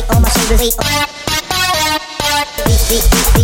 weight on my shoulders. Weight on my shoulders.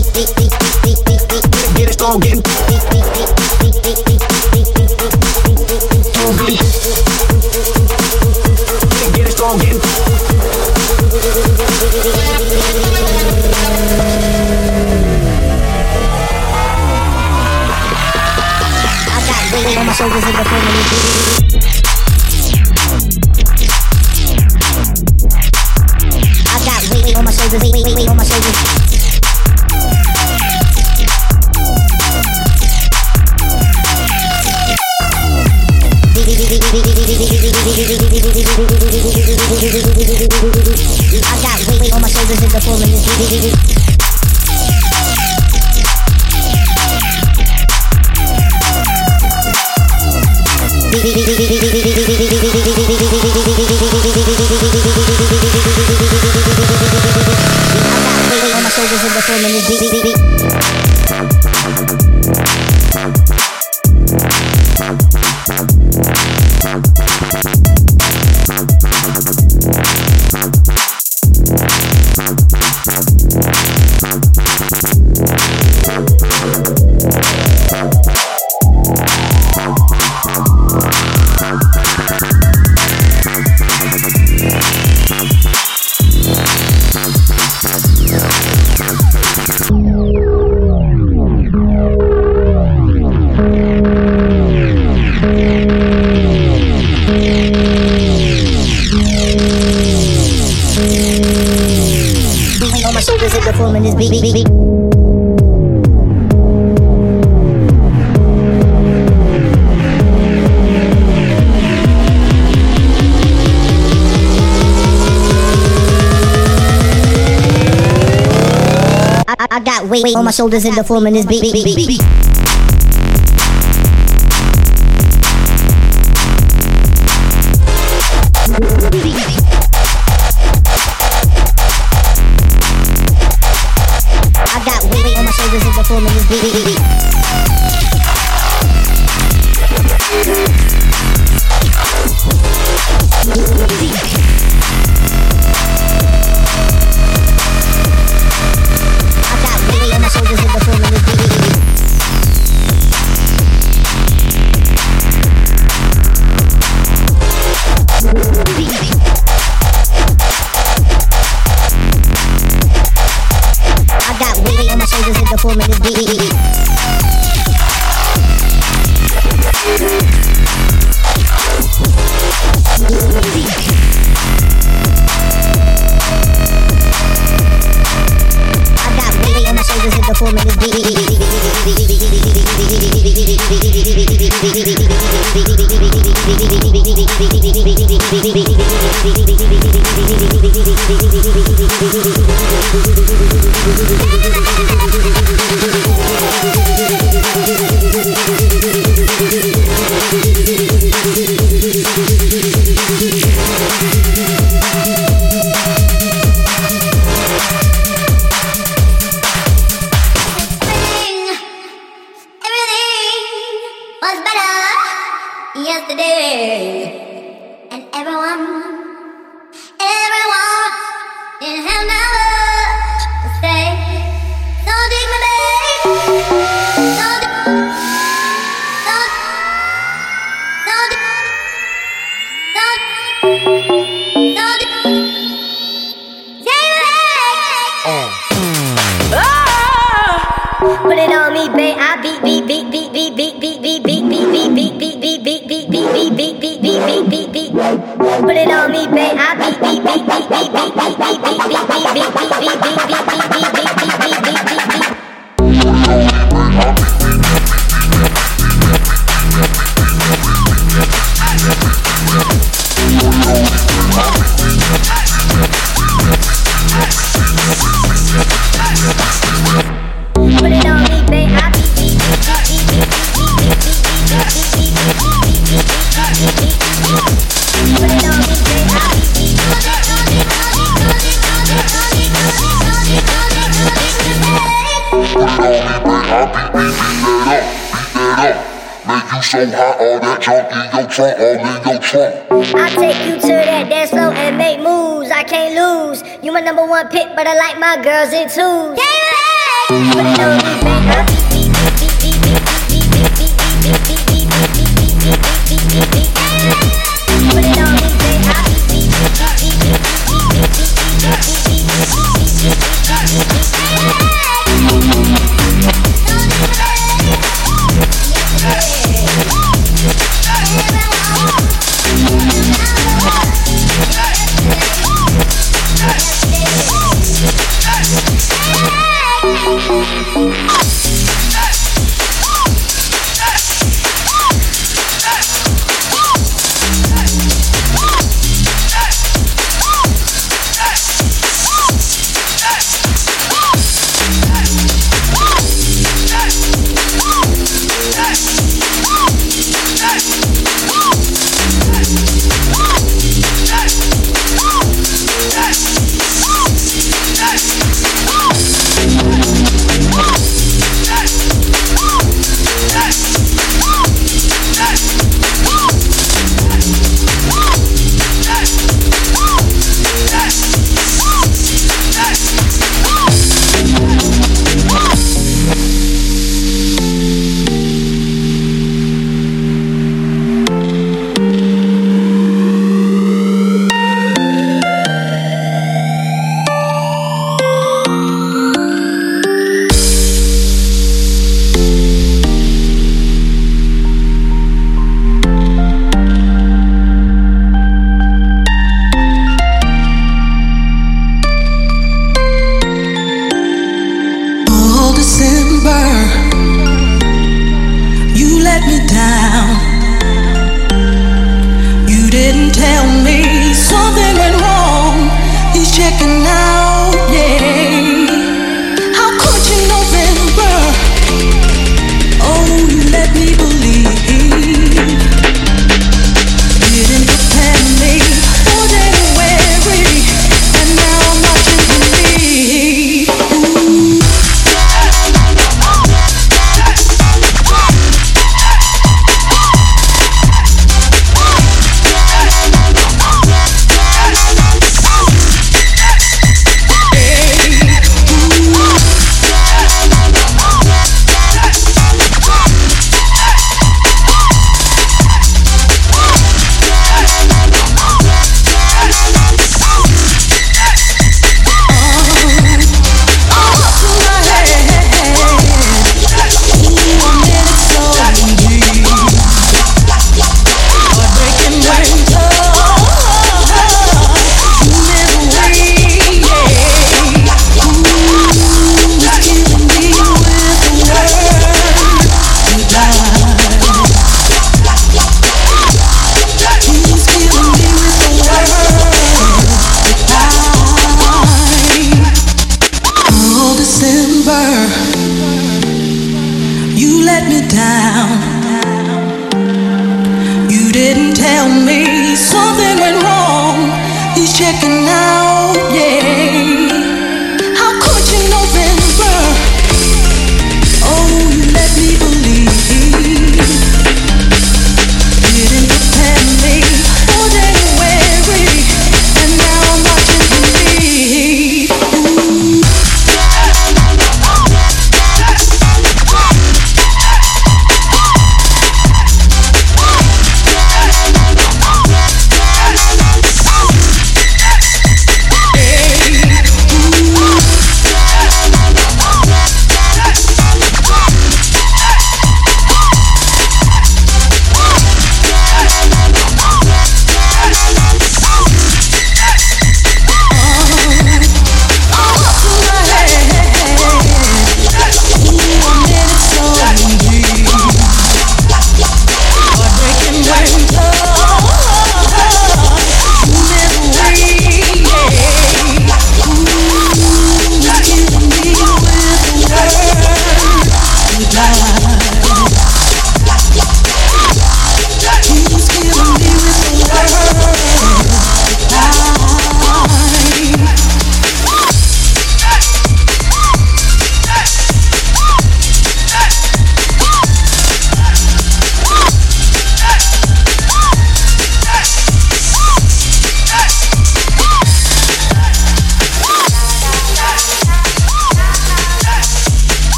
shoulders in the form and his beat. beat, beat, beat. on me, babe. I beat, beat, beat, beat, beat, beat. junk in your trunk, all in your trunk. I take you to that dance floor and make moves. I can't lose. You my number one pick, but I like my girls in twos. Yeah, it